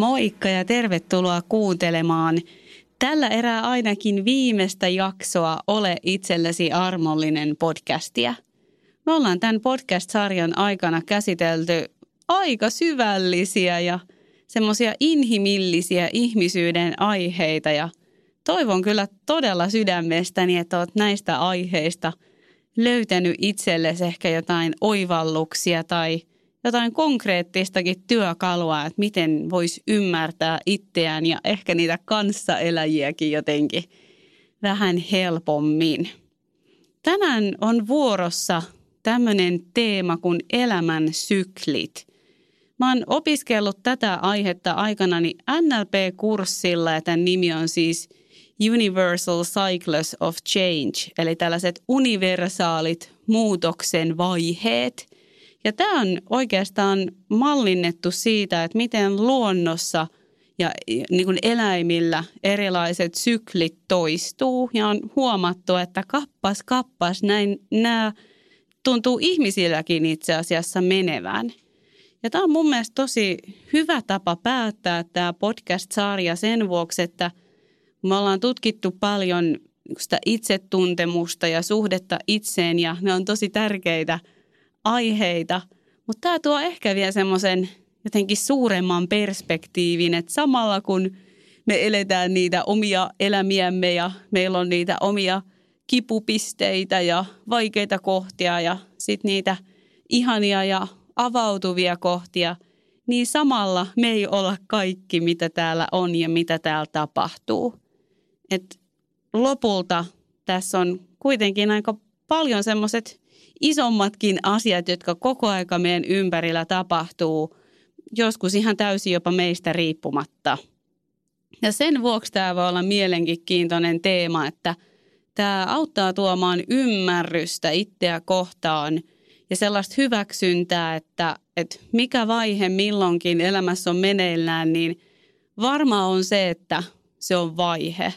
Moikka ja tervetuloa kuuntelemaan tällä erää ainakin viimeistä jaksoa Ole itsellesi armollinen podcastia. Me ollaan tämän podcast-sarjan aikana käsitelty aika syvällisiä ja semmoisia inhimillisiä ihmisyyden aiheita ja toivon kyllä todella sydämestäni, että olet näistä aiheista löytänyt itsellesi ehkä jotain oivalluksia tai – jotain konkreettistakin työkalua, että miten voisi ymmärtää itseään ja ehkä niitä kanssaeläjiäkin jotenkin vähän helpommin. Tänään on vuorossa tämmöinen teema kuin elämän syklit. Mä oon opiskellut tätä aihetta aikanani NLP-kurssilla ja tämän nimi on siis Universal Cycles of Change, eli tällaiset universaalit muutoksen vaiheet – ja tämä on oikeastaan mallinnettu siitä, että miten luonnossa ja niin kuin eläimillä erilaiset syklit toistuu. Ja on huomattu, että kappas, kappas, näin nämä tuntuu ihmisilläkin itse asiassa menevän. Ja tämä on mun mielestä tosi hyvä tapa päättää tämä podcast-sarja sen vuoksi, että me ollaan tutkittu paljon sitä itsetuntemusta ja suhdetta itseen ja ne on tosi tärkeitä – aiheita, mutta tämä tuo ehkä vielä semmoisen jotenkin suuremman perspektiivin, että samalla kun me eletään niitä omia elämiämme ja meillä on niitä omia kipupisteitä ja vaikeita kohtia ja sitten niitä ihania ja avautuvia kohtia, niin samalla me ei olla kaikki, mitä täällä on ja mitä täällä tapahtuu. Et lopulta tässä on kuitenkin aika paljon semmoiset isommatkin asiat, jotka koko aika meidän ympärillä tapahtuu, joskus ihan täysin jopa meistä riippumatta. Ja sen vuoksi tämä voi olla mielenkiintoinen teema, että tämä auttaa tuomaan ymmärrystä itseä kohtaan ja sellaista hyväksyntää, että, että mikä vaihe milloinkin elämässä on meneillään, niin varma on se, että se on vaihe.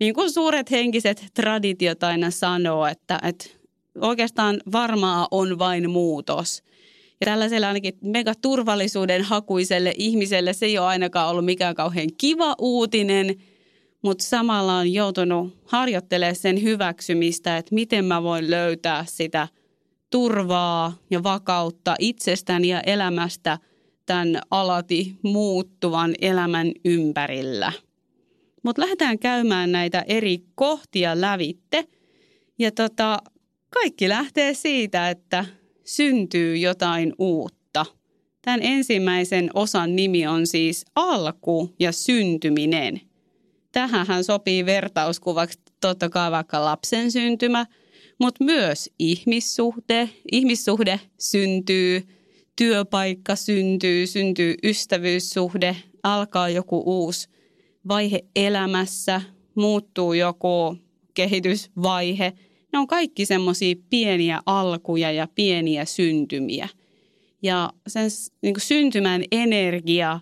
Niin kuin suuret henkiset traditiot aina sanoo, että, että oikeastaan varmaa on vain muutos. Ja tällaiselle ainakin megaturvallisuuden hakuiselle ihmiselle se ei ole ainakaan ollut mikään kauhean kiva uutinen, mutta samalla on joutunut harjoittelemaan sen hyväksymistä, että miten mä voin löytää sitä turvaa ja vakautta itsestäni ja elämästä tämän alati muuttuvan elämän ympärillä. Mutta lähdetään käymään näitä eri kohtia lävitte. Ja tota, kaikki lähtee siitä, että syntyy jotain uutta. Tämän ensimmäisen osan nimi on siis alku ja syntyminen. Tähän sopii vertauskuvaksi totta kai vaikka lapsen syntymä, mutta myös ihmissuhde. Ihmissuhde syntyy, työpaikka syntyy, syntyy ystävyyssuhde, alkaa joku uusi vaihe elämässä, muuttuu joku kehitysvaihe – ne on kaikki semmoisia pieniä alkuja ja pieniä syntymiä. Ja sen niin kuin syntymän energia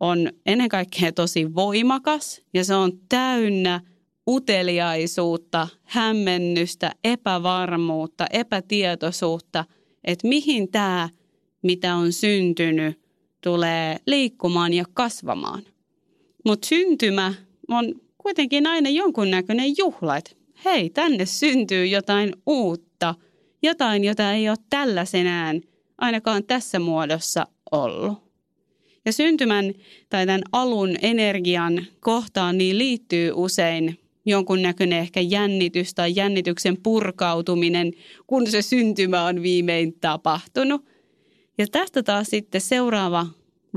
on ennen kaikkea tosi voimakas ja se on täynnä uteliaisuutta, hämmennystä, epävarmuutta, epätietoisuutta, että mihin tämä, mitä on syntynyt, tulee liikkumaan ja kasvamaan. Mutta syntymä on kuitenkin aina jonkunnäköinen juhla, että hei, tänne syntyy jotain uutta, jotain, jota ei ole tällaisenään ainakaan tässä muodossa ollut. Ja syntymän tai tämän alun energian kohtaan niin liittyy usein jonkunnäköinen ehkä jännitys tai jännityksen purkautuminen, kun se syntymä on viimein tapahtunut. Ja tästä taas sitten seuraava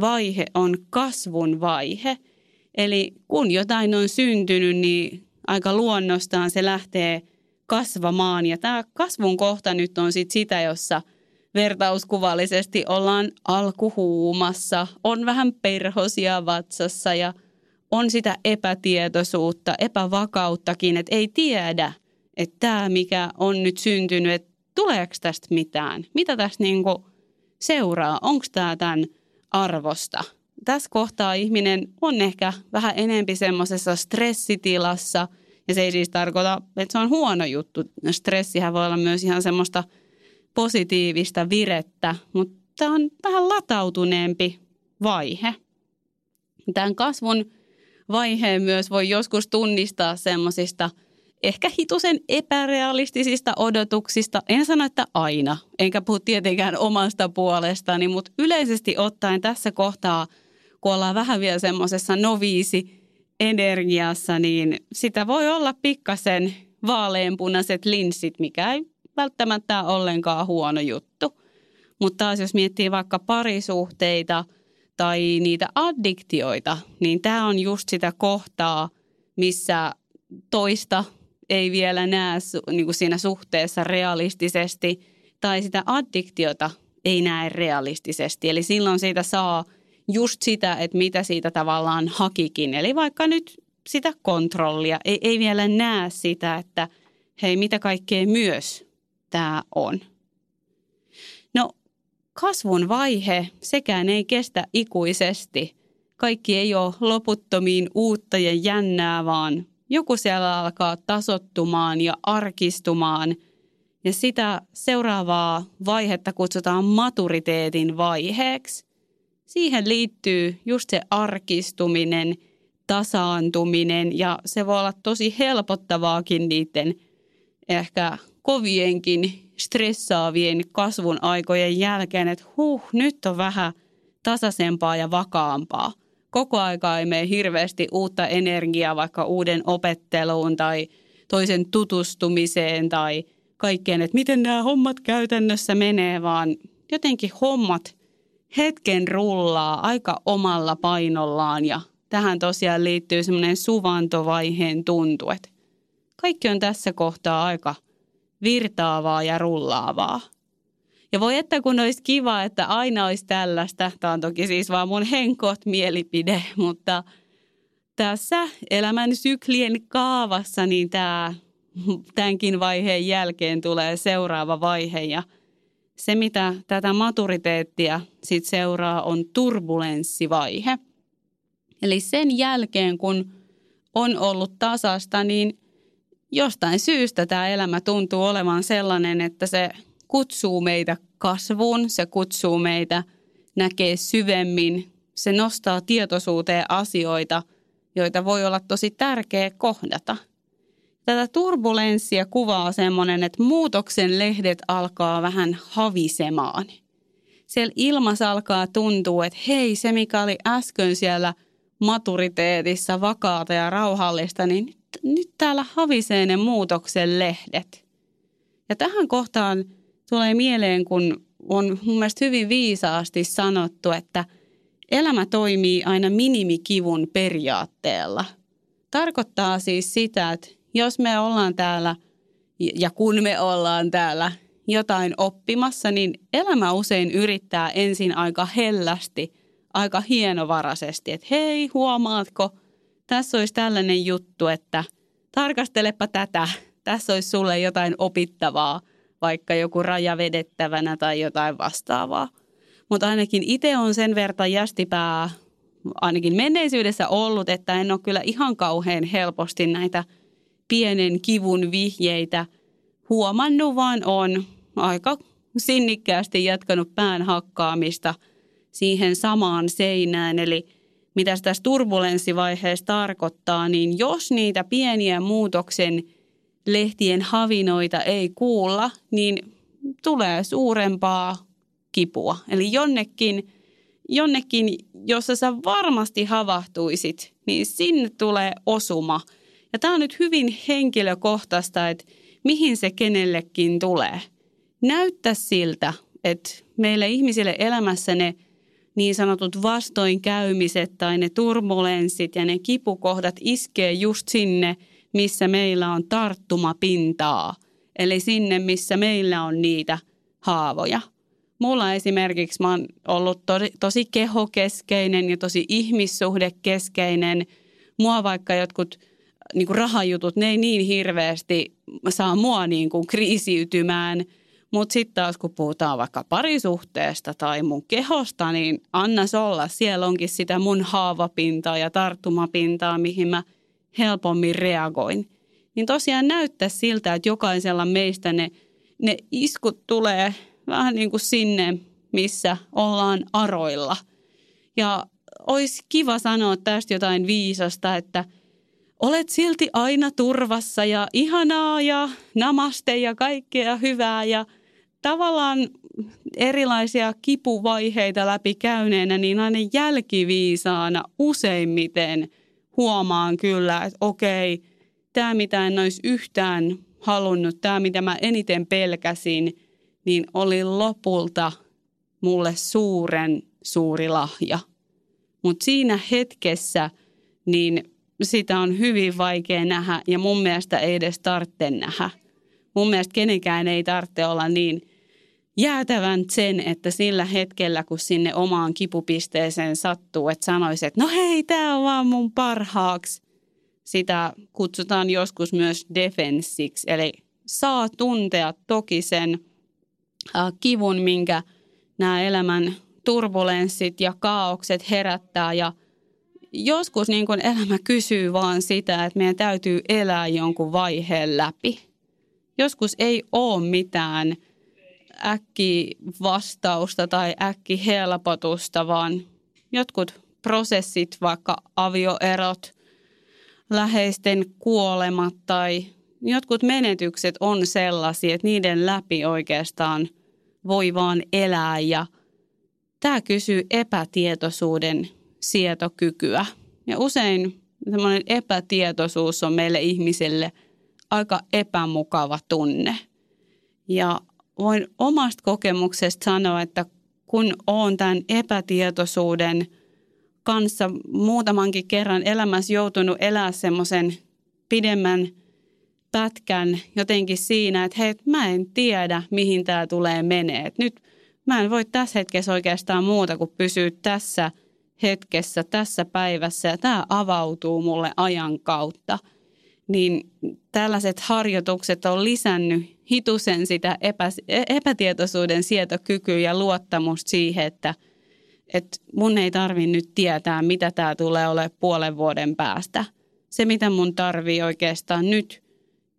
vaihe on kasvun vaihe. Eli kun jotain on syntynyt, niin aika luonnostaan se lähtee kasvamaan. Ja tämä kasvun kohta nyt on sit sitä, jossa vertauskuvallisesti ollaan alkuhuumassa, on vähän perhosia vatsassa ja on sitä epätietoisuutta, epävakauttakin, että ei tiedä, että tämä mikä on nyt syntynyt, että tuleeko tästä mitään, mitä tästä niinku seuraa, onko tämä tämän arvosta – tässä kohtaa ihminen on ehkä vähän enempi semmoisessa stressitilassa, ja se ei siis tarkoita, että se on huono juttu. Stressihän voi olla myös ihan semmoista positiivista virettä, mutta tämä on vähän latautuneempi vaihe. Tämän kasvun vaiheen myös voi joskus tunnistaa semmoisista ehkä hitusen epärealistisista odotuksista. En sano, että aina, enkä puhu tietenkään omasta puolestani, mutta yleisesti ottaen tässä kohtaa, kun ollaan vähän vielä semmoisessa noviisi energiassa, niin sitä voi olla pikkasen vaaleanpunaiset linssit, mikä ei välttämättä ole ollenkaan huono juttu. Mutta taas jos miettii vaikka parisuhteita tai niitä addiktioita, niin tämä on just sitä kohtaa, missä toista ei vielä näe niin kuin siinä suhteessa realistisesti tai sitä addiktiota ei näe realistisesti. Eli silloin siitä saa just sitä, että mitä siitä tavallaan hakikin. Eli vaikka nyt sitä kontrollia, ei, ei vielä näe sitä, että hei, mitä kaikkea myös tämä on. No, kasvun vaihe sekään ei kestä ikuisesti. Kaikki ei ole loputtomiin uutta ja jännää, vaan joku siellä alkaa tasottumaan ja arkistumaan. Ja sitä seuraavaa vaihetta kutsutaan maturiteetin vaiheeksi. Siihen liittyy just se arkistuminen, tasaantuminen ja se voi olla tosi helpottavaakin niiden ehkä kovienkin stressaavien kasvun aikojen jälkeen, että huh, nyt on vähän tasaisempaa ja vakaampaa. Koko aika ei mene hirveästi uutta energiaa vaikka uuden opetteluun tai toisen tutustumiseen tai kaikkeen, että miten nämä hommat käytännössä menee, vaan jotenkin hommat hetken rullaa aika omalla painollaan ja tähän tosiaan liittyy semmoinen suvantovaiheen tuntu, että kaikki on tässä kohtaa aika – virtaavaa ja rullaavaa. Ja voi että kun olisi kiva, että aina olisi tällaista. Tämä on toki siis vaan mun henkot mielipide, mutta tässä elämän syklien kaavassa niin tämä, tämänkin vaiheen jälkeen tulee seuraava vaihe ja se, mitä tätä maturiteettia sit seuraa, on turbulenssivaihe. Eli sen jälkeen, kun on ollut tasasta, niin jostain syystä tämä elämä tuntuu olevan sellainen, että se kutsuu meitä kasvuun, se kutsuu meitä näkee syvemmin, se nostaa tietoisuuteen asioita, joita voi olla tosi tärkeä kohdata. Tätä turbulenssia kuvaa semmoinen, että muutoksen lehdet alkaa vähän havisemaan. Siellä ilmassa alkaa tuntua, että hei, se mikä oli äsken siellä maturiteetissa vakaata ja rauhallista, niin nyt täällä havisee ne muutoksen lehdet. Ja tähän kohtaan tulee mieleen, kun on mun mielestä hyvin viisaasti sanottu, että elämä toimii aina minimikivun periaatteella. Tarkoittaa siis sitä, että jos me ollaan täällä ja kun me ollaan täällä jotain oppimassa, niin elämä usein yrittää ensin aika hellästi, aika hienovaraisesti, että hei, huomaatko – tässä olisi tällainen juttu, että tarkastelepa tätä, tässä olisi sulle jotain opittavaa, vaikka joku raja vedettävänä tai jotain vastaavaa. Mutta ainakin itse on sen verran jästipää ainakin menneisyydessä ollut, että en ole kyllä ihan kauhean helposti näitä pienen kivun vihjeitä huomannut, vaan on aika sinnikkäästi jatkanut pään hakkaamista siihen samaan seinään. Eli – mitä tässä turbulenssivaiheessa tarkoittaa, niin jos niitä pieniä muutoksen lehtien havinoita ei kuulla, niin tulee suurempaa kipua. Eli jonnekin, jonnekin, jossa sä varmasti havahtuisit, niin sinne tulee osuma. Ja tämä on nyt hyvin henkilökohtaista, että mihin se kenellekin tulee. Näyttää siltä, että meille ihmisille elämässä ne – niin sanotut vastoinkäymiset tai ne turbulenssit ja ne kipukohdat iskee just sinne, missä meillä on tarttumapintaa. Eli sinne, missä meillä on niitä haavoja. Mulla esimerkiksi mä oon ollut to, tosi kehokeskeinen ja tosi ihmissuhdekeskeinen. Mua vaikka jotkut niin kuin rahajutut, ne ei niin hirveästi saa mua niin kuin kriisiytymään – mutta sitten taas kun puhutaan vaikka parisuhteesta tai mun kehosta, niin annas olla. Siellä onkin sitä mun haavapintaa ja tarttumapintaa, mihin mä helpommin reagoin. Niin tosiaan näyttää siltä, että jokaisella meistä ne, ne iskut tulee vähän niin kuin sinne, missä ollaan aroilla. Ja olisi kiva sanoa tästä jotain viisasta, että olet silti aina turvassa ja ihanaa ja namaste ja kaikkea hyvää ja tavallaan erilaisia kipuvaiheita läpi käyneenä, niin aina jälkiviisaana useimmiten huomaan kyllä, että okei, tämä mitä en olisi yhtään halunnut, tämä mitä mä eniten pelkäsin, niin oli lopulta mulle suuren suuri lahja. Mutta siinä hetkessä niin sitä on hyvin vaikea nähdä ja mun mielestä ei edes tarvitse nähdä. Mun mielestä kenenkään ei tarvitse olla niin jäätävän sen, että sillä hetkellä, kun sinne omaan kipupisteeseen sattuu, että sanoisi, että no hei, tämä on vaan mun parhaaksi. Sitä kutsutaan joskus myös defenssiksi, eli saa tuntea toki sen äh, kivun, minkä nämä elämän turbulenssit ja kaaukset herättää ja joskus niin kuin elämä kysyy vaan sitä, että meidän täytyy elää jonkun vaiheen läpi. Joskus ei ole mitään äkki vastausta tai äkki helpotusta, vaan jotkut prosessit, vaikka avioerot, läheisten kuolemat tai jotkut menetykset on sellaisia, että niiden läpi oikeastaan voi vaan elää ja tämä kysyy epätietoisuuden sietokykyä. Ja usein semmoinen epätietoisuus on meille ihmisille aika epämukava tunne. Ja voin omasta kokemuksesta sanoa, että kun olen tämän epätietoisuuden kanssa muutamankin kerran elämässä joutunut elää semmoisen pidemmän pätkän jotenkin siinä, että hei, mä en tiedä, mihin tämä tulee menee. nyt mä en voi tässä hetkessä oikeastaan muuta kuin pysyä tässä hetkessä, tässä päivässä ja tämä avautuu mulle ajan kautta. Niin tällaiset harjoitukset on lisännyt hitusen sitä epä, epätietoisuuden sietokykyä ja luottamusta siihen, että, että mun ei tarvi nyt tietää, mitä tämä tulee olemaan puolen vuoden päästä. Se, mitä mun tarvii oikeastaan nyt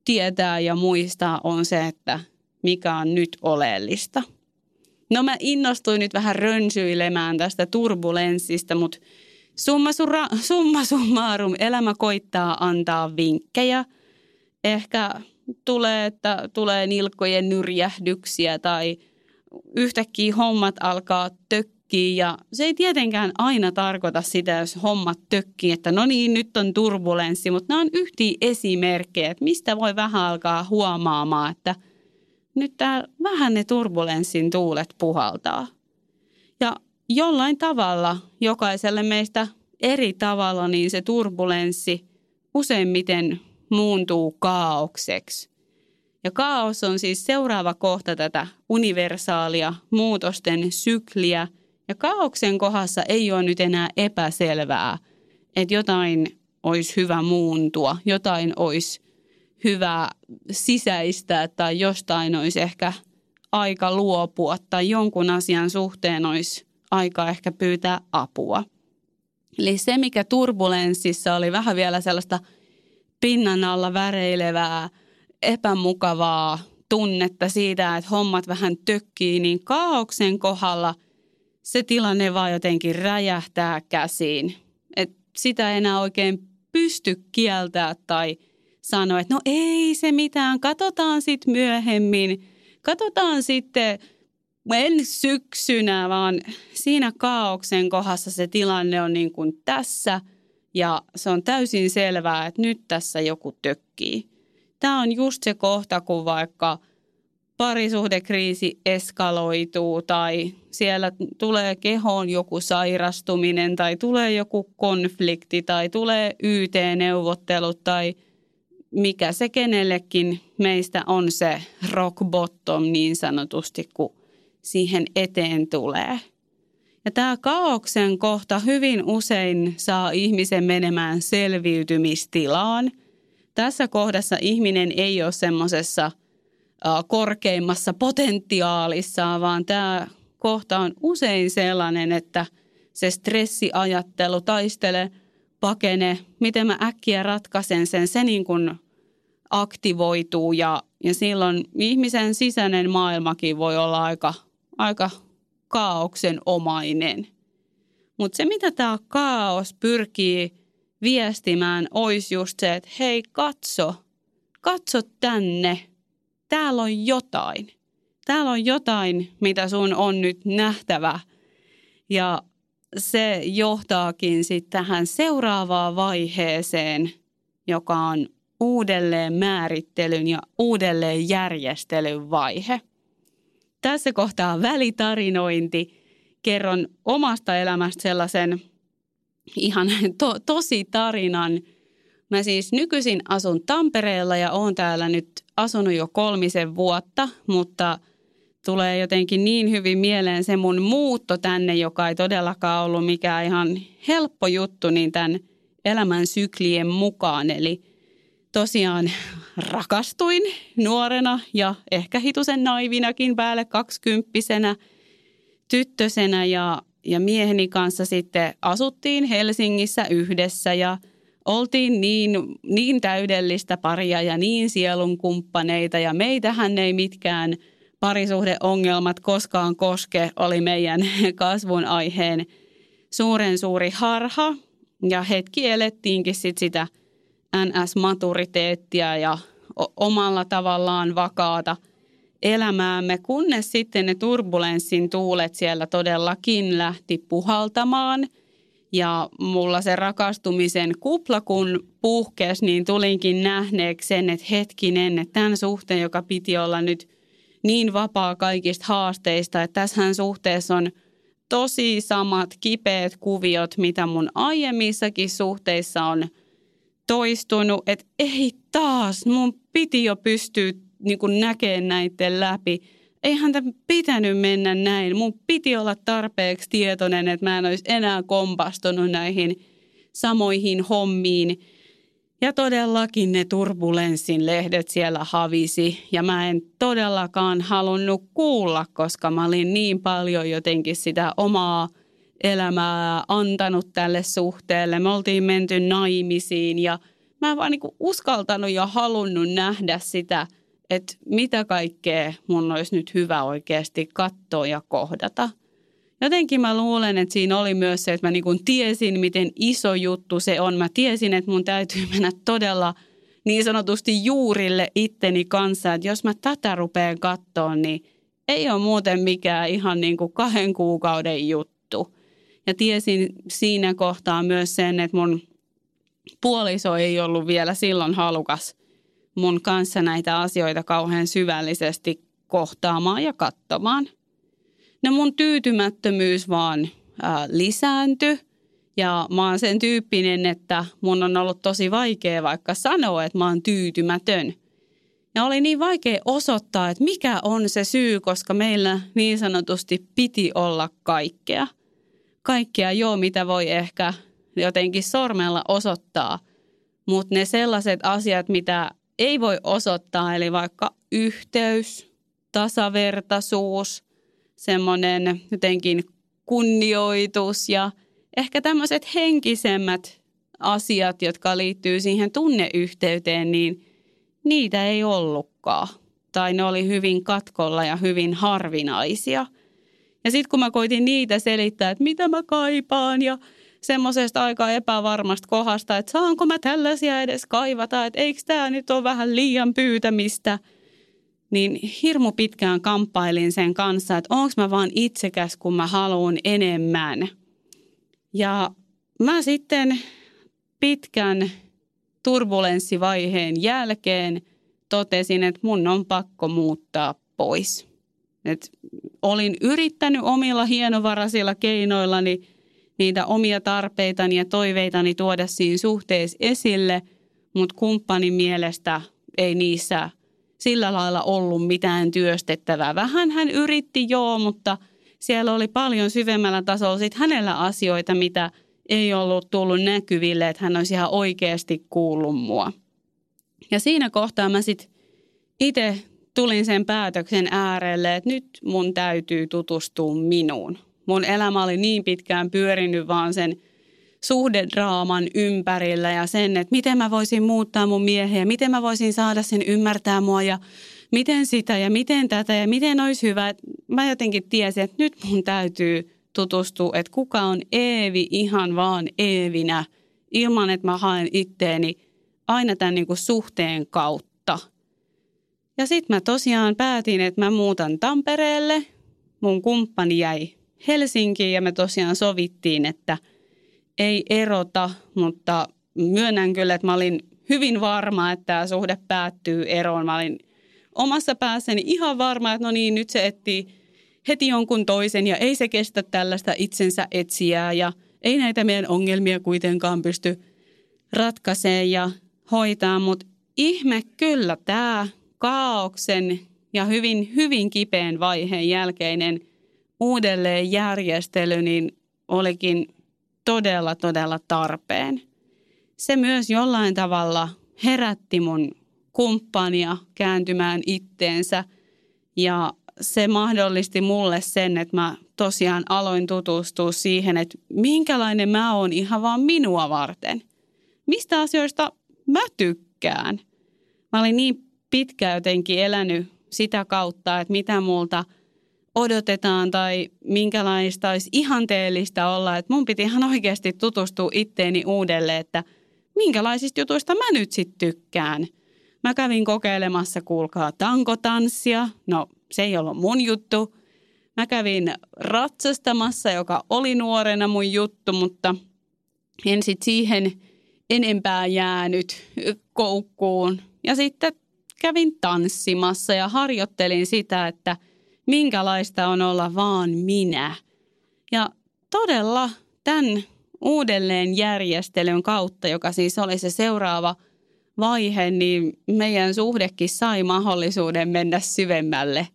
tietää ja muistaa, on se, että mikä on nyt oleellista. No mä innostuin nyt vähän rönsyilemään tästä turbulenssista, mutta summa, surra, summa summarum, elämä koittaa antaa vinkkejä. Ehkä tulee, että tulee nilkkojen nyrjähdyksiä tai yhtäkkiä hommat alkaa tökkiä ja se ei tietenkään aina tarkoita sitä, jos hommat tökkii, että no niin, nyt on turbulenssi, mutta nämä on yhtiä esimerkkejä, että mistä voi vähän alkaa huomaamaan, että – nyt tää, vähän ne turbulenssin tuulet puhaltaa. Ja jollain tavalla jokaiselle meistä eri tavalla niin se turbulenssi useimmiten muuntuu kaaukseksi. Ja kaos on siis seuraava kohta tätä universaalia muutosten sykliä. Ja kaauksen kohdassa ei ole nyt enää epäselvää, että jotain olisi hyvä muuntua, jotain olisi hyvä sisäistää tai jostain olisi ehkä aika luopua tai jonkun asian suhteen olisi aika ehkä pyytää apua. Eli se, mikä turbulenssissa oli vähän vielä sellaista pinnan alla väreilevää, epämukavaa tunnetta siitä, että hommat vähän tökkii, niin kaauksen kohdalla se tilanne vaan jotenkin räjähtää käsiin. Et sitä ei enää oikein pysty kieltää tai – sanoi, että no ei se mitään, katsotaan sitten myöhemmin, katsotaan sitten en syksynä, vaan siinä kaauksen kohdassa se tilanne on niin kuin tässä ja se on täysin selvää, että nyt tässä joku tökkii. Tämä on just se kohta, kun vaikka parisuhdekriisi eskaloituu tai siellä tulee kehoon joku sairastuminen tai tulee joku konflikti tai tulee YT-neuvottelut tai – mikä se kenellekin meistä on se rock bottom niin sanotusti, kun siihen eteen tulee. Ja tämä kaauksen kohta hyvin usein saa ihmisen menemään selviytymistilaan. Tässä kohdassa ihminen ei ole semmoisessa korkeimmassa potentiaalissa, vaan tämä kohta on usein sellainen, että se stressiajattelu taistelee – pakene, miten mä äkkiä ratkaisen sen, se niin kuin aktivoituu ja, ja silloin ihmisen sisäinen maailmakin voi olla aika, aika kaauksen omainen. Mutta se, mitä tämä kaos pyrkii viestimään, olisi just se, että hei, katso, katso tänne. Täällä on jotain. Täällä on jotain, mitä sun on nyt nähtävä. Ja se johtaakin sitten tähän seuraavaan vaiheeseen, joka on uudelleen määrittelyn ja uudelleen järjestelyn vaihe. Tässä kohtaa välitarinointi. Kerron omasta elämästä sellaisen ihan to, tosi tarinan. Mä siis nykyisin asun Tampereella ja oon täällä nyt asunut jo kolmisen vuotta, mutta tulee jotenkin niin hyvin mieleen se mun muutto tänne, joka ei todellakaan ollut mikään ihan helppo juttu, niin tämän elämän syklien mukaan. Eli tosiaan rakastuin nuorena ja ehkä hitusen naivinakin päälle kaksikymppisenä tyttösenä ja, ja mieheni kanssa sitten asuttiin Helsingissä yhdessä ja oltiin niin, niin täydellistä paria ja niin sielun kumppaneita ja meitähän ei mitkään parisuhdeongelmat koskaan koske, oli meidän kasvun aiheen suuren suuri harha ja hetki elettiinkin sit sitä – NS-maturiteettia ja omalla tavallaan vakaata elämäämme, kunnes sitten ne turbulenssin tuulet siellä todellakin lähti puhaltamaan. Ja mulla se rakastumisen kupla, kun puhkesi, niin tulinkin nähneeksi sen, että hetkinen, että tämän suhteen, joka piti olla nyt niin vapaa kaikista haasteista, että tässä suhteessa on tosi samat kipeät kuviot, mitä mun aiemmissakin suhteissa on – toistunut, että ei taas, mun piti jo pystyä niin näkemään näiden läpi. Eihän tämä pitänyt mennä näin. Mun piti olla tarpeeksi tietoinen, että mä en olisi enää kompastunut näihin samoihin hommiin. Ja todellakin ne turbulenssin lehdet siellä havisi ja mä en todellakaan halunnut kuulla, koska mä olin niin paljon jotenkin sitä omaa – elämää antanut tälle suhteelle. Me oltiin menty naimisiin ja mä en vaan niin uskaltanut ja halunnut nähdä sitä, että mitä kaikkea mun olisi nyt hyvä oikeasti katsoa ja kohdata. Jotenkin mä luulen, että siinä oli myös se, että mä niin kuin tiesin, miten iso juttu se on. Mä tiesin, että mun täytyy mennä todella niin sanotusti juurille itteni kanssa, että jos mä tätä rupean katsoa, niin ei ole muuten mikään ihan niin kuin kahden kuukauden juttu. Ja tiesin siinä kohtaa myös sen, että mun puoliso ei ollut vielä silloin halukas mun kanssa näitä asioita kauhean syvällisesti kohtaamaan ja katsomaan. No mun tyytymättömyys vaan ää, lisääntyi. Ja mä oon sen tyyppinen, että mun on ollut tosi vaikea vaikka sanoa, että mä oon tyytymätön. Ja oli niin vaikea osoittaa, että mikä on se syy, koska meillä niin sanotusti piti olla kaikkea – kaikkea joo, mitä voi ehkä jotenkin sormella osoittaa, mutta ne sellaiset asiat, mitä ei voi osoittaa, eli vaikka yhteys, tasavertaisuus, semmoinen jotenkin kunnioitus ja ehkä tämmöiset henkisemmät asiat, jotka liittyy siihen tunneyhteyteen, niin niitä ei ollutkaan. Tai ne oli hyvin katkolla ja hyvin harvinaisia – ja sitten kun mä koitin niitä selittää, että mitä mä kaipaan ja semmoisesta aika epävarmasta kohdasta, että saanko mä tällaisia edes kaivata, että eikö tämä nyt ole vähän liian pyytämistä, niin hirmu pitkään kamppailin sen kanssa, että onko mä vaan itsekäs, kun mä haluan enemmän. Ja mä sitten pitkän turbulenssivaiheen jälkeen totesin, että mun on pakko muuttaa pois. Et olin yrittänyt omilla hienovaraisilla keinoillani niitä omia tarpeitani ja toiveitani tuoda siinä suhteessa esille, mutta kumppanin mielestä ei niissä sillä lailla ollut mitään työstettävää. Vähän hän yritti joo, mutta siellä oli paljon syvemmällä tasolla sit hänellä asioita, mitä ei ollut tullut näkyville, että hän olisi ihan oikeasti kuullut mua. Ja siinä kohtaa mä sitten itse tulin sen päätöksen äärelle, että nyt mun täytyy tutustua minuun. Mun elämä oli niin pitkään pyörinyt vaan sen suhdedraaman ympärillä ja sen, että miten mä voisin muuttaa mun miehen ja miten mä voisin saada sen ymmärtää mua ja miten sitä ja miten tätä ja miten olisi hyvä. Mä jotenkin tiesin, että nyt mun täytyy tutustua, että kuka on Eevi ihan vaan Eevinä, ilman että mä haen itteeni aina tämän niin kuin suhteen kautta. Ja sitten mä tosiaan päätin, että mä muutan Tampereelle. Mun kumppani jäi Helsinkiin ja me tosiaan sovittiin, että ei erota, mutta myönnän kyllä, että mä olin hyvin varma, että tämä suhde päättyy eroon. Mä olin omassa päässäni ihan varma, että no niin, nyt se etsii heti jonkun toisen ja ei se kestä tällaista itsensä etsiää ja ei näitä meidän ongelmia kuitenkaan pysty ratkaisemaan ja hoitaa, mutta ihme kyllä tämä kaauksen ja hyvin, hyvin kipeän vaiheen jälkeinen uudelleenjärjestely niin olikin todella, todella tarpeen. Se myös jollain tavalla herätti mun kumppania kääntymään itteensä ja se mahdollisti mulle sen, että mä tosiaan aloin tutustua siihen, että minkälainen mä oon ihan vaan minua varten. Mistä asioista mä tykkään. Mä olin niin pitkään jotenkin elänyt sitä kautta, että mitä multa odotetaan tai minkälaista olisi ihanteellista olla. Että mun piti ihan oikeasti tutustua itteeni uudelleen, että minkälaisista jutuista mä nyt sitten tykkään. Mä kävin kokeilemassa, kuulkaa, tankotanssia. No, se ei ollut mun juttu. Mä kävin ratsastamassa, joka oli nuorena mun juttu, mutta en sitten siihen enempää jäänyt koukkuun. Ja sitten kävin tanssimassa ja harjoittelin sitä, että minkälaista on olla vaan minä. Ja todella tämän uudelleenjärjestelyn kautta, joka siis oli se seuraava vaihe, niin meidän suhdekin sai mahdollisuuden mennä syvemmälle.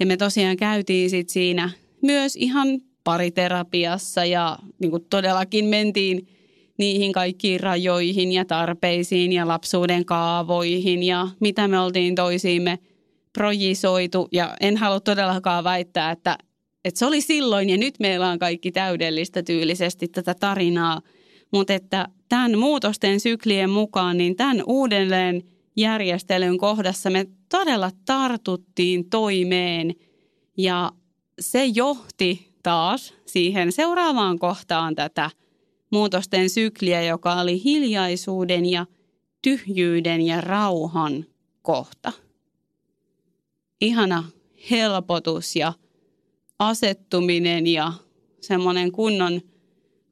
Ja me tosiaan käytiin sit siinä myös ihan pariterapiassa ja niin kuin todellakin mentiin – niihin kaikkiin rajoihin ja tarpeisiin ja lapsuuden kaavoihin ja mitä me oltiin toisiimme projisoitu. Ja en halua todellakaan väittää, että, että se oli silloin ja nyt meillä on kaikki täydellistä tyylisesti tätä tarinaa. Mutta että tämän muutosten syklien mukaan, niin tämän uudelleen järjestelyn kohdassa me todella tartuttiin toimeen ja se johti taas siihen seuraavaan kohtaan tätä – muutosten sykliä, joka oli hiljaisuuden ja tyhjyyden ja rauhan kohta. Ihana helpotus ja asettuminen ja semmoinen kunnon,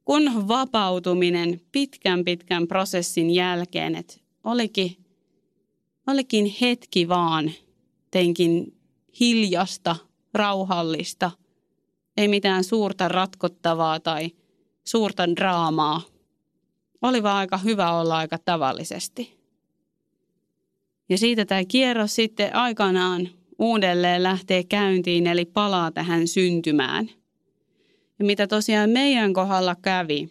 kunnon vapautuminen pitkän pitkän prosessin jälkeen, että olikin, olikin hetki vaan teinkin hiljasta, rauhallista, ei mitään suurta ratkottavaa tai – suurta draamaa. Oli vaan aika hyvä olla aika tavallisesti. Ja siitä tämä kierros sitten aikanaan uudelleen lähtee käyntiin, eli palaa tähän syntymään. Ja mitä tosiaan meidän kohdalla kävi,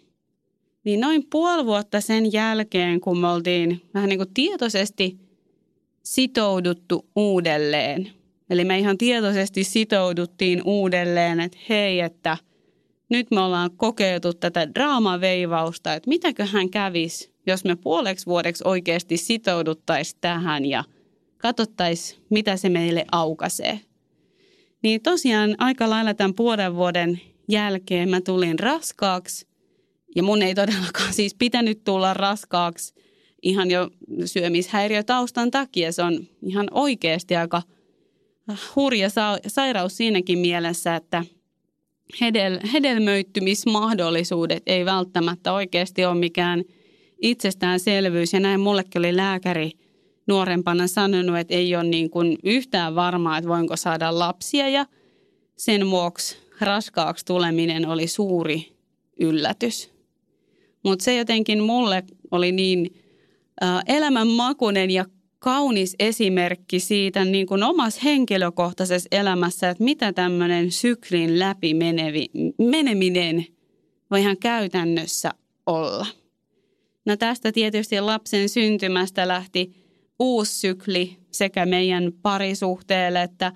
niin noin puoli vuotta sen jälkeen, kun me oltiin vähän niin kuin tietoisesti sitouduttu uudelleen. Eli me ihan tietoisesti sitouduttiin uudelleen, että hei, että nyt me ollaan kokeiltu tätä draamaveivausta, että mitäköhän kävisi, jos me puoleksi vuodeksi oikeasti sitouduttaisiin tähän ja katsottaisiin, mitä se meille aukaisee. Niin tosiaan aika lailla tämän puolen vuoden jälkeen mä tulin raskaaksi ja mun ei todellakaan siis pitänyt tulla raskaaksi ihan jo syömishäiriötaustan takia. Se on ihan oikeasti aika hurja sairaus siinäkin mielessä, että – hedel, hedelmöittymismahdollisuudet ei välttämättä oikeasti ole mikään itsestäänselvyys. Ja näin mullekin oli lääkäri nuorempana sanonut, että ei ole niin kuin yhtään varmaa, että voinko saada lapsia. Ja sen vuoksi raskaaksi tuleminen oli suuri yllätys. Mutta se jotenkin mulle oli niin elämänmakuinen ja kaunis esimerkki siitä niin kuin omassa henkilökohtaisessa elämässä, että mitä tämmöinen syklin läpi menevi, meneminen voi ihan käytännössä olla. No tästä tietysti lapsen syntymästä lähti uusi sykli sekä meidän parisuhteelle että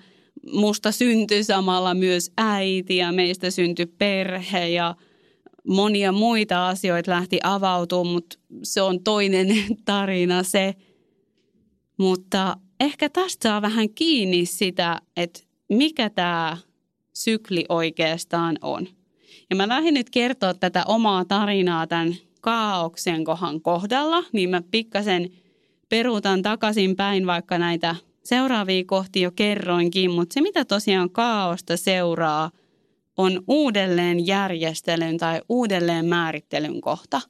musta syntyi samalla myös äiti ja meistä syntyi perhe ja monia muita asioita lähti avautumaan, mutta se on toinen tarina se – mutta ehkä tästä saa vähän kiinni sitä, että mikä tämä sykli oikeastaan on. Ja mä lähdin nyt kertoa tätä omaa tarinaa tämän kaauksen kohan kohdalla, niin mä pikkasen peruutan takaisin päin, vaikka näitä seuraavia kohti jo kerroinkin, mutta se mitä tosiaan kaaosta seuraa on uudelleen järjestelyn tai uudelleen määrittelyn kohta.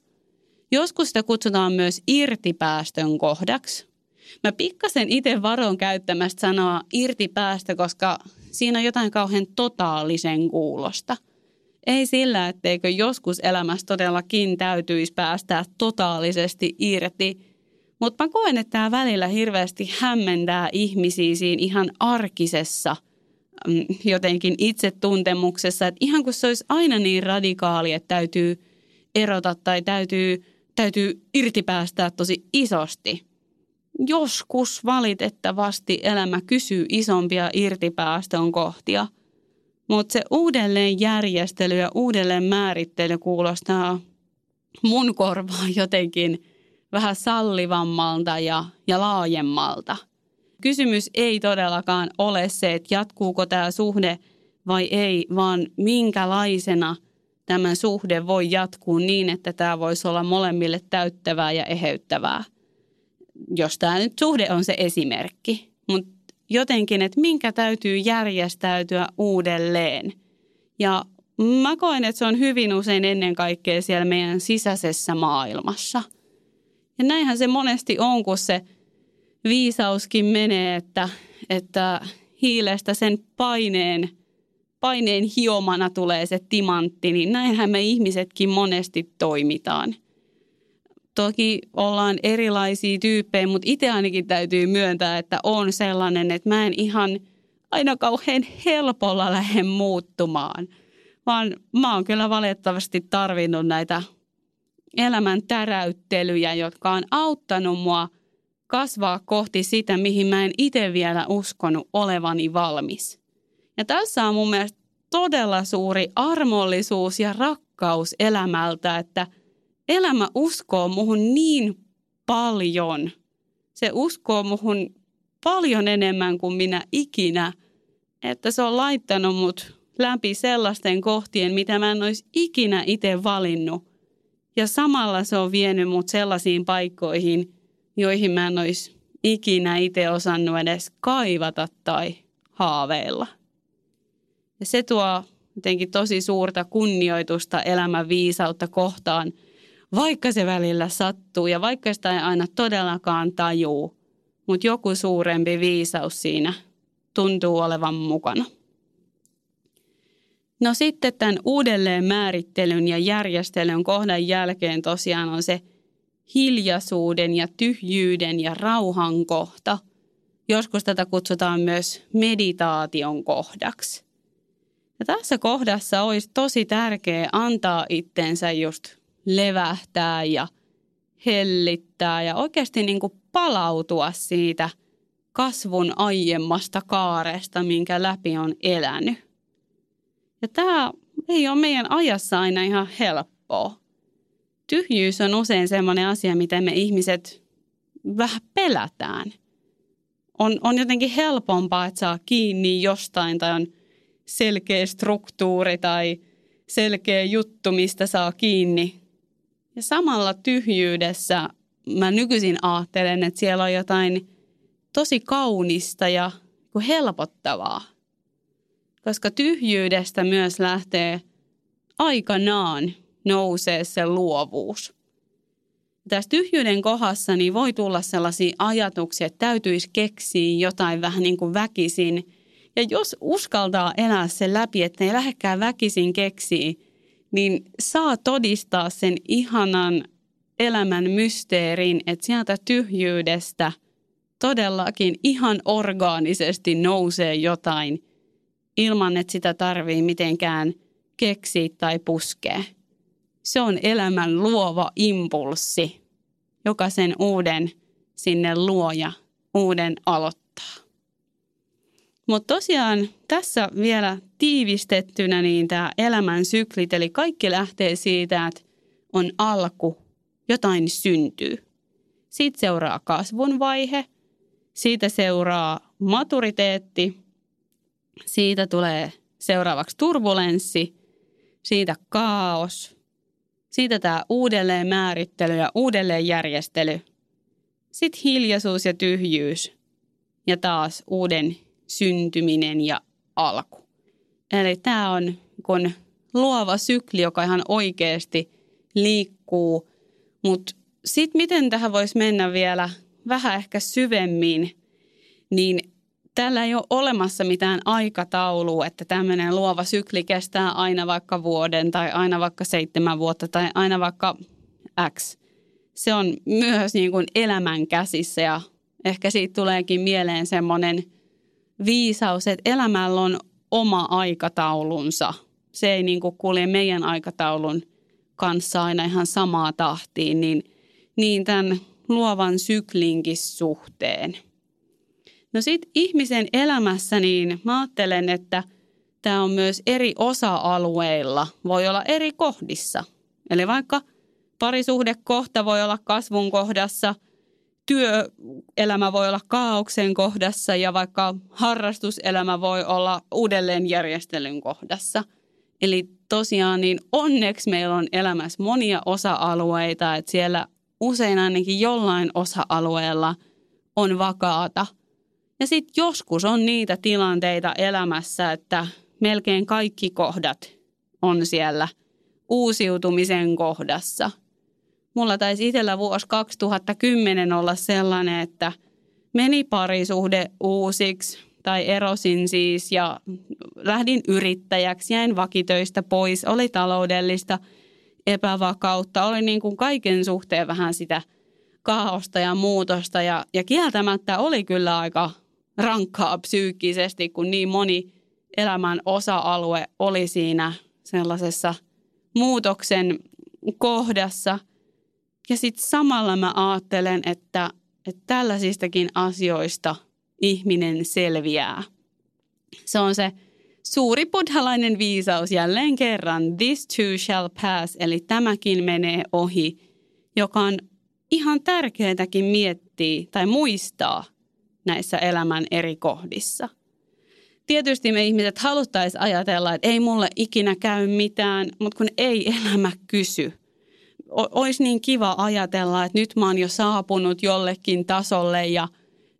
Joskus sitä kutsutaan myös irtipäästön kohdaksi. Mä pikkasen itse varon käyttämästä sanoa irtipäästö, koska siinä on jotain kauhean totaalisen kuulosta. Ei sillä, etteikö joskus elämässä todellakin täytyisi päästää totaalisesti irti – mutta mä koen, että tämä välillä hirveästi hämmentää ihmisiä siinä ihan arkisessa mm, jotenkin itsetuntemuksessa. Että ihan kun se olisi aina niin radikaali, että täytyy erota tai täytyy, täytyy irtipäästää tosi isosti. Joskus valitettavasti elämä kysyy isompia irtipäästön kohtia. Mutta se uudelleen järjestely ja uudelleen määrittely kuulostaa mun korvaan jotenkin – vähän sallivammalta ja, ja laajemmalta. Kysymys ei todellakaan ole se, että jatkuuko tämä suhde vai ei, vaan minkälaisena tämä suhde voi jatkuu niin, että tämä voisi olla molemmille täyttävää ja eheyttävää. Jos tämä nyt suhde on se esimerkki, mutta jotenkin, että minkä täytyy järjestäytyä uudelleen. Ja mä koen, että se on hyvin usein ennen kaikkea siellä meidän sisäisessä maailmassa – ja näinhän se monesti on, kun se viisauskin menee, että, että hiilestä sen paineen, paineen hiomana tulee se timantti, niin näinhän me ihmisetkin monesti toimitaan. Toki ollaan erilaisia tyyppejä, mutta itse ainakin täytyy myöntää, että on sellainen, että mä en ihan aina kauhean helpolla lähde muuttumaan, vaan mä oon kyllä valitettavasti tarvinnut näitä elämän täräyttelyjä, jotka on auttanut mua kasvaa kohti sitä, mihin mä en itse vielä uskonut olevani valmis. Ja tässä on mun mielestä todella suuri armollisuus ja rakkaus elämältä, että elämä uskoo muhun niin paljon. Se uskoo muhun paljon enemmän kuin minä ikinä, että se on laittanut mut läpi sellaisten kohtien, mitä mä en olisi ikinä itse valinnut ja samalla se on vienyt mut sellaisiin paikkoihin, joihin mä en olisi ikinä itse osannut edes kaivata tai haaveilla. Ja se tuo jotenkin tosi suurta kunnioitusta elämän viisautta kohtaan, vaikka se välillä sattuu ja vaikka sitä ei aina todellakaan tajuu, mutta joku suurempi viisaus siinä tuntuu olevan mukana. No sitten tämän uudelleen määrittelyn ja järjestelyn kohdan jälkeen tosiaan on se hiljaisuuden ja tyhjyyden ja rauhan kohta. Joskus tätä kutsutaan myös meditaation kohdaksi. Ja tässä kohdassa olisi tosi tärkeää antaa itsensä just levähtää ja hellittää ja oikeasti niin kuin palautua siitä kasvun aiemmasta kaaresta, minkä läpi on elänyt. Ja tämä ei ole meidän ajassa aina ihan helppoa. Tyhjyys on usein sellainen asia, mitä me ihmiset vähän pelätään. On, on jotenkin helpompaa, että saa kiinni jostain tai on selkeä struktuuri tai selkeä juttu, mistä saa kiinni. Ja samalla tyhjyydessä mä nykyisin ajattelen, että siellä on jotain tosi kaunista ja helpottavaa koska tyhjyydestä myös lähtee aikanaan nousee se luovuus. Tässä tyhjyyden kohdassa niin voi tulla sellaisia ajatuksia, että täytyisi keksiä jotain vähän niin kuin väkisin. Ja jos uskaltaa elää sen läpi, että ei lähdekään väkisin keksiä, niin saa todistaa sen ihanan elämän mysteerin, että sieltä tyhjyydestä todellakin ihan orgaanisesti nousee jotain – ilman, että sitä tarvii mitenkään keksiä tai puskea. Se on elämän luova impulssi, joka sen uuden sinne luo ja uuden aloittaa. Mutta tosiaan tässä vielä tiivistettynä niin tämä elämän syklit, eli kaikki lähtee siitä, että on alku, jotain syntyy. Siitä seuraa kasvun vaihe, siitä seuraa maturiteetti, siitä tulee seuraavaksi turbulenssi, siitä kaos, siitä tämä uudelleen määrittely ja uudelleen järjestely. Sitten hiljaisuus ja tyhjyys ja taas uuden syntyminen ja alku. Eli tämä on kun luova sykli, joka ihan oikeasti liikkuu. Mutta sitten miten tähän voisi mennä vielä vähän ehkä syvemmin, niin tällä ei ole olemassa mitään aikataulua, että tämmöinen luova sykli kestää aina vaikka vuoden tai aina vaikka seitsemän vuotta tai aina vaikka X. Se on myös niin kuin elämän käsissä ja ehkä siitä tuleekin mieleen semmoinen viisaus, että elämällä on oma aikataulunsa. Se ei niin kuin kulje meidän aikataulun kanssa aina ihan samaa tahtiin, niin, niin tämän luovan syklinkin suhteen – No sitten ihmisen elämässä niin mä ajattelen, että tämä on myös eri osa-alueilla, voi olla eri kohdissa. Eli vaikka parisuhdekohta voi olla kasvun kohdassa, työelämä voi olla kaauksen kohdassa ja vaikka harrastuselämä voi olla uudelleenjärjestelyn kohdassa. Eli tosiaan niin onneksi meillä on elämässä monia osa-alueita, että siellä usein ainakin jollain osa-alueella on vakaata – ja sitten joskus on niitä tilanteita elämässä, että melkein kaikki kohdat on siellä uusiutumisen kohdassa. Mulla taisi itsellä vuosi 2010 olla sellainen, että meni parisuhde uusiksi tai erosin siis ja lähdin yrittäjäksi, jäin vakitöistä pois, oli taloudellista epävakautta, oli niin kuin kaiken suhteen vähän sitä kaaosta ja muutosta ja, ja kieltämättä oli kyllä aika rankkaa psyykkisesti, kun niin moni elämän osa-alue oli siinä sellaisessa muutoksen kohdassa. Ja sitten samalla mä ajattelen, että, että tällaisistakin asioista ihminen selviää. Se on se suuri buddhalainen viisaus jälleen kerran, this too shall pass, eli tämäkin menee ohi, joka on ihan tärkeätäkin miettiä tai muistaa, näissä elämän eri kohdissa. Tietysti me ihmiset haluttaisiin ajatella, että ei mulle ikinä käy mitään, mutta kun ei elämä kysy. Olisi niin kiva ajatella, että nyt mä oon jo saapunut jollekin tasolle ja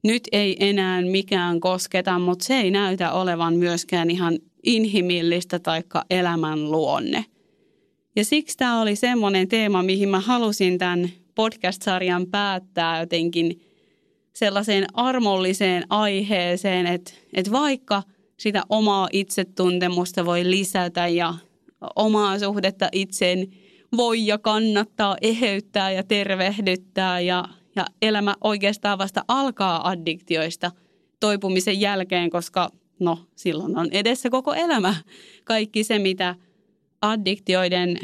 nyt ei enää mikään kosketa, mutta se ei näytä olevan myöskään ihan inhimillistä taikka elämän luonne. Ja siksi tämä oli semmoinen teema, mihin mä halusin tämän podcast-sarjan päättää jotenkin – sellaiseen armolliseen aiheeseen, että, että vaikka sitä omaa itsetuntemusta voi lisätä ja omaa suhdetta itseen voi ja kannattaa eheyttää ja tervehdyttää ja, ja elämä oikeastaan vasta alkaa addiktioista toipumisen jälkeen, koska no silloin on edessä koko elämä. Kaikki se, mitä addiktioiden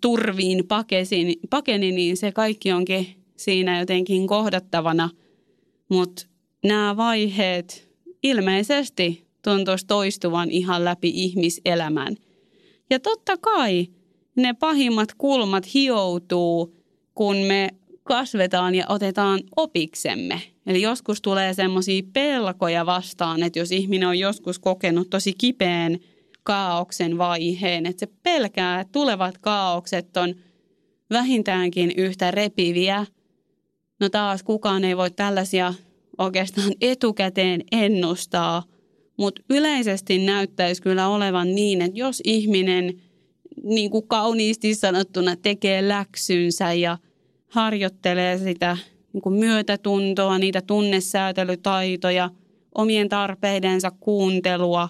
turviin pakesin, pakeni, niin se kaikki onkin siinä jotenkin kohdattavana – mutta nämä vaiheet ilmeisesti tuntuisi toistuvan ihan läpi ihmiselämän. Ja totta kai ne pahimmat kulmat hioutuu, kun me kasvetaan ja otetaan opiksemme. Eli joskus tulee semmoisia pelkoja vastaan, että jos ihminen on joskus kokenut tosi kipeän kaauksen vaiheen, että se pelkää, että tulevat kaaukset on vähintäänkin yhtä repiviä No taas kukaan ei voi tällaisia oikeastaan etukäteen ennustaa, mutta yleisesti näyttäisi kyllä olevan niin, että jos ihminen niin kuin kauniisti sanottuna tekee läksynsä ja harjoittelee sitä niin kuin myötätuntoa, niitä tunnesäätelytaitoja, omien tarpeidensa kuuntelua,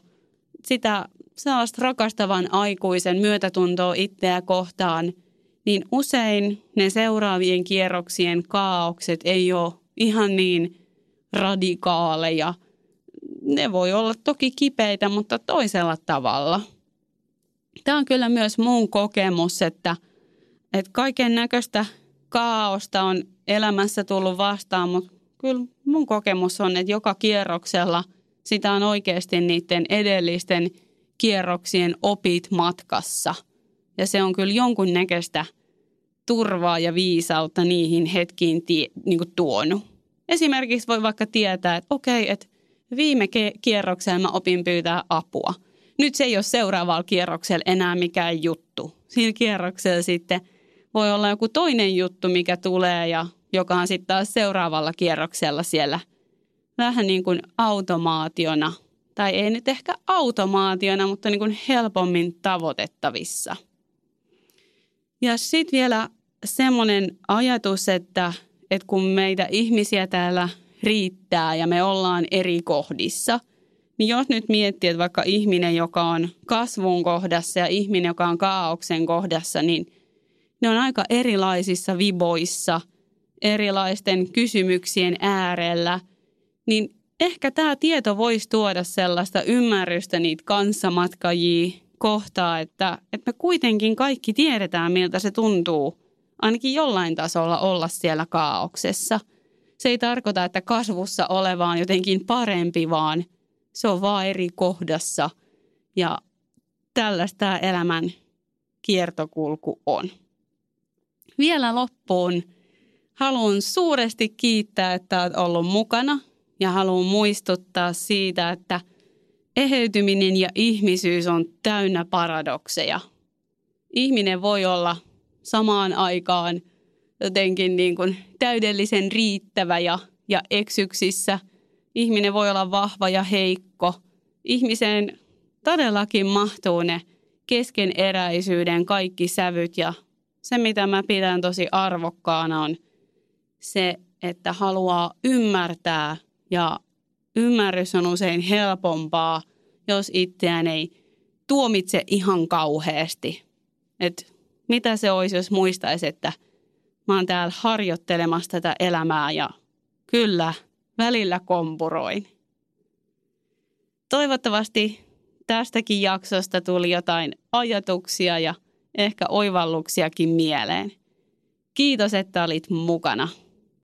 sitä sellaista rakastavan aikuisen myötätuntoa itseä kohtaan – niin usein ne seuraavien kierroksien kaaukset ei ole ihan niin radikaaleja. Ne voi olla toki kipeitä, mutta toisella tavalla. Tämä on kyllä myös mun kokemus, että, että kaiken näköistä kaaosta on elämässä tullut vastaan, mutta kyllä mun kokemus on, että joka kierroksella sitä on oikeasti niiden edellisten kierroksien opit matkassa. Ja se on kyllä jonkun näköistä turvaa ja viisautta niihin hetkiin tie, niin kuin tuonut. Esimerkiksi voi vaikka tietää, että okei, että viime kierroksella mä opin pyytää apua. nyt se ei ole seuraavalla kierroksella enää mikään juttu. Sillä kierroksella sitten voi olla joku toinen juttu, mikä tulee ja joka on sitten taas seuraavalla kierroksella siellä vähän niin kuin automaationa. Tai ei nyt ehkä automaationa, mutta niin kuin helpommin tavoitettavissa. Ja sitten vielä semmoinen ajatus, että, että kun meitä ihmisiä täällä riittää ja me ollaan eri kohdissa, niin jos nyt miettii, että vaikka ihminen, joka on kasvun kohdassa ja ihminen, joka on kaauksen kohdassa, niin ne on aika erilaisissa viboissa, erilaisten kysymyksien äärellä, niin ehkä tämä tieto voisi tuoda sellaista ymmärrystä niitä kanssamatkajia kohtaa, että, että me kuitenkin kaikki tiedetään, miltä se tuntuu ainakin jollain tasolla olla siellä kaauksessa. Se ei tarkoita, että kasvussa oleva on jotenkin parempi, vaan se on vaan eri kohdassa ja tällaista elämän kiertokulku on. Vielä loppuun haluan suuresti kiittää, että olet ollut mukana ja haluan muistuttaa siitä, että – eheytyminen ja ihmisyys on täynnä paradokseja. Ihminen voi olla samaan aikaan jotenkin niin kuin täydellisen riittävä ja, ja eksyksissä. Ihminen voi olla vahva ja heikko. Ihmiseen todellakin mahtuu ne keskeneräisyyden kaikki sävyt ja se, mitä mä pidän tosi arvokkaana on se, että haluaa ymmärtää ja ymmärrys on usein helpompaa, jos itseään ei tuomitse ihan kauheasti. Et mitä se olisi, jos muistaisi, että mä oon täällä harjoittelemassa tätä elämää ja kyllä, välillä kompuroin. Toivottavasti tästäkin jaksosta tuli jotain ajatuksia ja ehkä oivalluksiakin mieleen. Kiitos, että olit mukana.